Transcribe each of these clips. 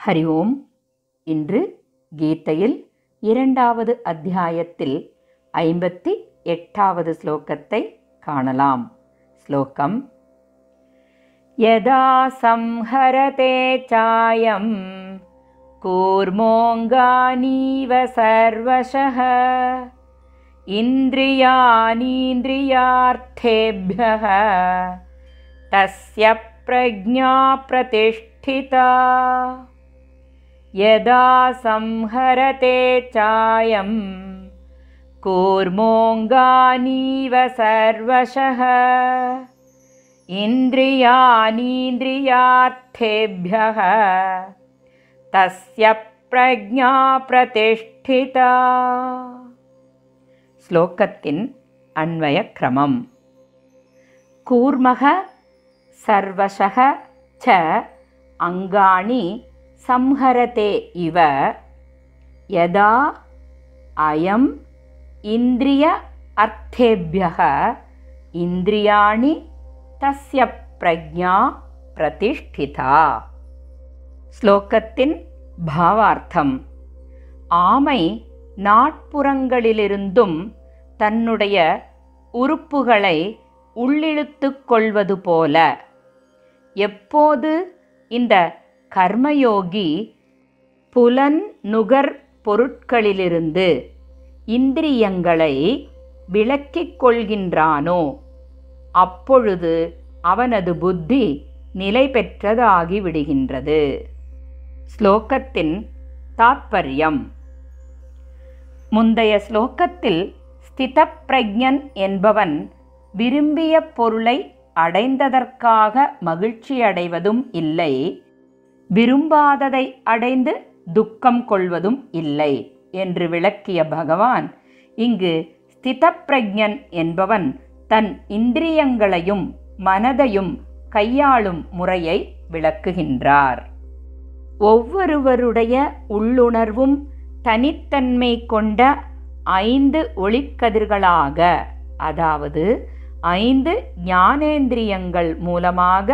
ஹரி ஓம் இன்று கீதையில் இரண்டாவது அத்தியாயத்தில் ஐம்பத்தி எட்டாவது ஸ்லோகத்தை காணலாம் ஸ்லோகம் யதா சம்ஹரதே சாயம் கூர்மோங்கானீவ சர்வசः इन्द्रियानीन्द्रियार्थेभ्यः तस्य प्रज्ञा प्रतिष्ठिता यदा संहरते चायं कूर्मोऽङ्गानीव सर्वशः इन्द्रियानीन्द्रियार्थेभ्यः तस्य प्रज्ञा प्रतिष्ठिता ஸ்லோகத்தின் அன்வய கிரமம் கூர்மக சர்வசக ச அங்காணி சம்ஹரதே இவ யதா அயம் இந்திரிய அர்த்தேபியக இந்திரியாணி தஸ்ய பிரஜா பிரதிஷ்டிதா ஸ்லோகத்தின் பாவார்த்தம். ஆமை நாட்புறங்களிலிருந்தும் தன்னுடைய உறுப்புகளை உள்ளிழுத்து கொள்வது போல. எப்போது இந்த கர்மயோகி புலன் நுகர் பொருட்களிலிருந்து இந்திரியங்களை விலக்கிக் கொள்கின்றானோ? அப்பொழுது அவனது புத்தி நிலை பெற்றதாகிவிடுகின்றது ஸ்லோகத்தின் தாத்பரியம். முந்தைய ஸ்லோகத்தில் ஸ்திதப்பிரஜன் என்பவன் விரும்பிய பொருளை அடைந்ததற்காக மகிழ்ச்சியடைவதும் இல்லை. விரும்பாததை அடைந்து துக்கம் கொள்வதும் இல்லை என்று விளக்கிய பகவான் இங்கு ஸ்திதப்பிரஜன் என்பவன் தன் இந்திரியங்களையும் மனதையும் கையாளும் முறையை விளக்குகின்றார். ஒவ்வொருவருடைய உள்ளுணர்வும் தனித்தன்மை கொண்ட ஐந்து ஒளிக்கதிர்களாக அதாவது ஐந்து ஞானேந்திரியங்கள் மூலமாக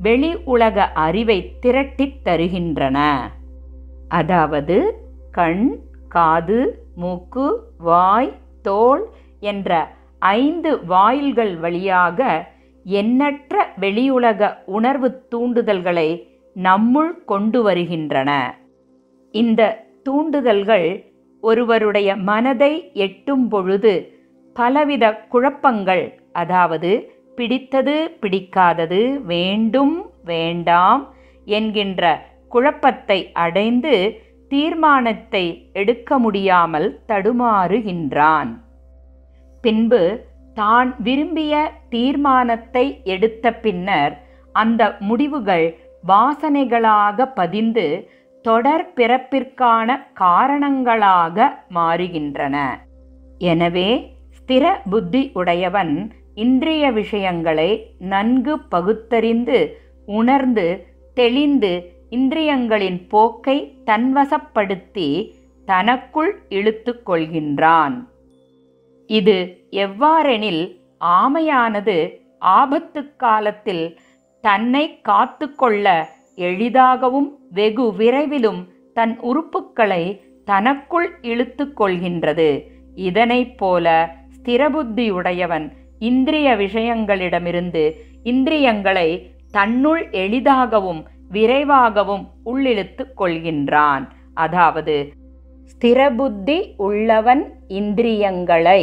வெளி உலக அறிவை திரட்டித் தருகின்றன. அதாவது கண் காது மூக்கு வாய் தோல் என்ற ஐந்து வாயில்கள் வழியாக எண்ணற்ற வெளியுலக உணர்வு தூண்டுதல்களை நம்முள் கொண்டு வருகின்றன. இந்த தூண்டுதல்கள் ஒருவருடைய மனதை எட்டும் பொழுது பலவித குழப்பங்கள் அதாவது பிடித்தது பிடிக்காதது வேண்டும் வேண்டாம் என்கின்ற குழப்பத்தை அடைந்து தீர்மானத்தை எடுக்க முடியாமல் தடுமாறுகின்றான். பின்பு தான் விரும்பிய தீர்மானத்தை எடுத்த பின்னர் அந்த முடிவுகள் வாசனைகளாக பதிந்து தொடர் பிறப்பிற்கான காரணங்களாக மாறுகின்றன. எனவே ஸ்திர புத்தி உடையவன் இந்திரிய விஷயங்களை நன்கு பகுத்தறிந்து உணர்ந்து தெளிந்து இந்திரியங்களின் போக்கை தன்வசப்படுத்தி தனக்குள் இழுத்து கொள்கின்றான். இது எவ்வாறெனில் ஆமையானது ஆபத்து காலத்தில் தன்னை காத்து கொள்ள எளிதாகவும் வெகு விரைவிலும் தன் உறுப்புக்களை தனக்குள் இழுத்து கொள்கின்றது. இதனைப் போல ஸ்திரபுத்தியுடையவன் இந்திரிய விஷயங்களிடமிருந்து இந்திரியங்களை தன்னுள் எளிதாகவும் விரைவாகவும் உள்ளிழுத்து கொள்கின்றான். அதாவது ஸ்திரபுத்தி உள்ளவன் இந்திரியங்களை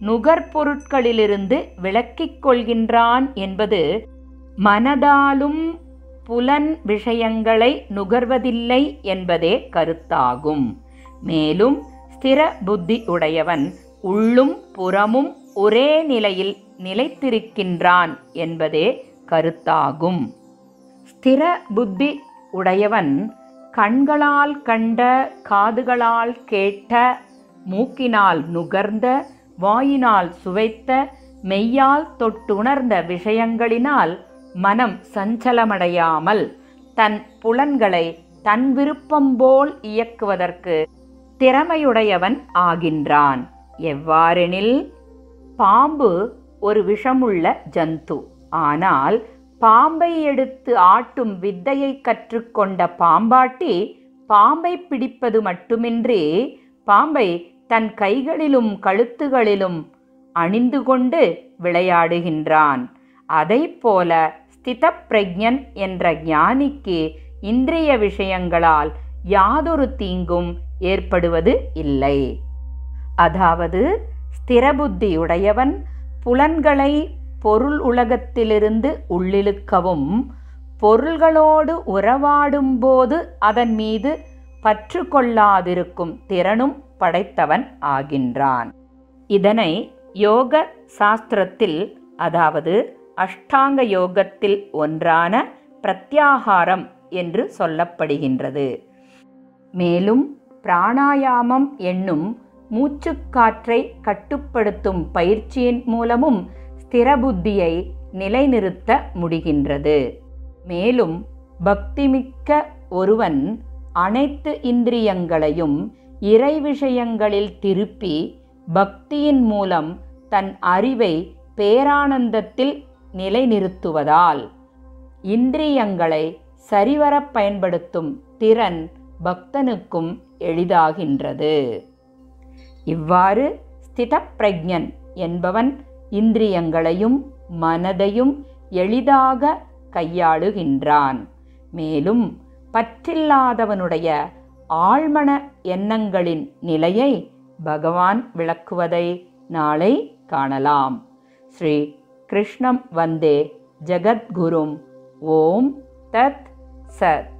நுகர்பொருட்களிலிருந்து விலக்கிக் கொள்கின்றான் என்பது மனதாலும் புலன் விஷயங்களை நுகர்வதில்லை என்பதே கருத்தாகும். மேலும் ஸ்திர புத்தி உடையவன் உள்ளும் புறமும் ஒரே நிலையில் நிலைத்திருக்கின்றான் என்பதே கருத்தாகும். ஸ்திர புத்தி உடையவன் கண்களால் கண்ட காதுகளால் கேட்ட மூக்கினால் நுகர்ந்த வாயினால் சுவைத்த மெய்யால் தொட்டுணர்ந்த விஷயங்களினால் மனம் சஞ்சலமடையாமல் தன் புலன்களை தன் விருப்பம் போல் இயக்குவதற்கு திறமையுடையவன் ஆகின்றான். எவ்வாறெனில் பாம்பு ஒரு விஷமுள்ள ஜந்து. ஆனால் பாம்பை எடுத்து ஆட்டும் வித்தையை கற்றுக்கொண்ட பாம்பாட்டி பாம்பை பிடிப்பது மட்டுமின்றி பாம்பை தன் கைகளிலும் கழுத்துகளிலும் அணிந்து கொண்டு விளையாடுகின்றான். அதைப்போல ஸ்தித பிரஜன் என்ற ஞானிக்கு இந்திரிய விஷயங்களால் யாதொரு தீங்கும் ஏற்படுவது இல்லை. அதாவது ஸ்திரபுத்தியுடையவன் புலன்களை பொருள் உலகத்திலிருந்து உள்ளிழுக்கவும் பொருள்களோடு உறவாடும்போது அதன் மீது பற்று கொள்ளாதிருக்கும் திறனும் படைத்தவன் ஆகின்றான். இதனை யோக சாஸ்திரத்தில் அதாவது அஷ்டாங்க யோகத்தில் ஒன்றான பிரத்யாகாரம் என்று சொல்லப்படுகின்றது. மேலும் பிராணாயாமம் என்னும் மூச்சுக்காற்றை கட்டுப்படுத்தும் பயிற்சியின் மூலமும் ஸ்திரபுத்தியை நிலைநிறுத்த முடிகின்றது. மேலும் பக்திமிக்க ஒருவன் அனைத்து இந்திரியங்களையும் இறை விஷயங்களில் திருப்பி பக்தியின் மூலம் தன் அறிவை பேரானந்தத்தில் நிலைநிறுத்துவதால் இந்திரியங்களை சரிவரப் பயன்படுத்தும் திறன் பக்தனுக்கும் எளிதாகின்றது. இவ்வாறு ஸ்திடப்பிரஜன் என்பவன் இந்திரியங்களையும் மனதையும் எளிதாக கையாளுகின்றான். மேலும் பற்றில்லாதவனுடைய ஆழ்மன எண்ணங்களின் நிலையை பகவான் விளக்குவதை நாளை காணலாம். ஸ்ரீ கிருஷ்ணம் வந்தே ஜகத்குரும். ஓம் தத் சத்.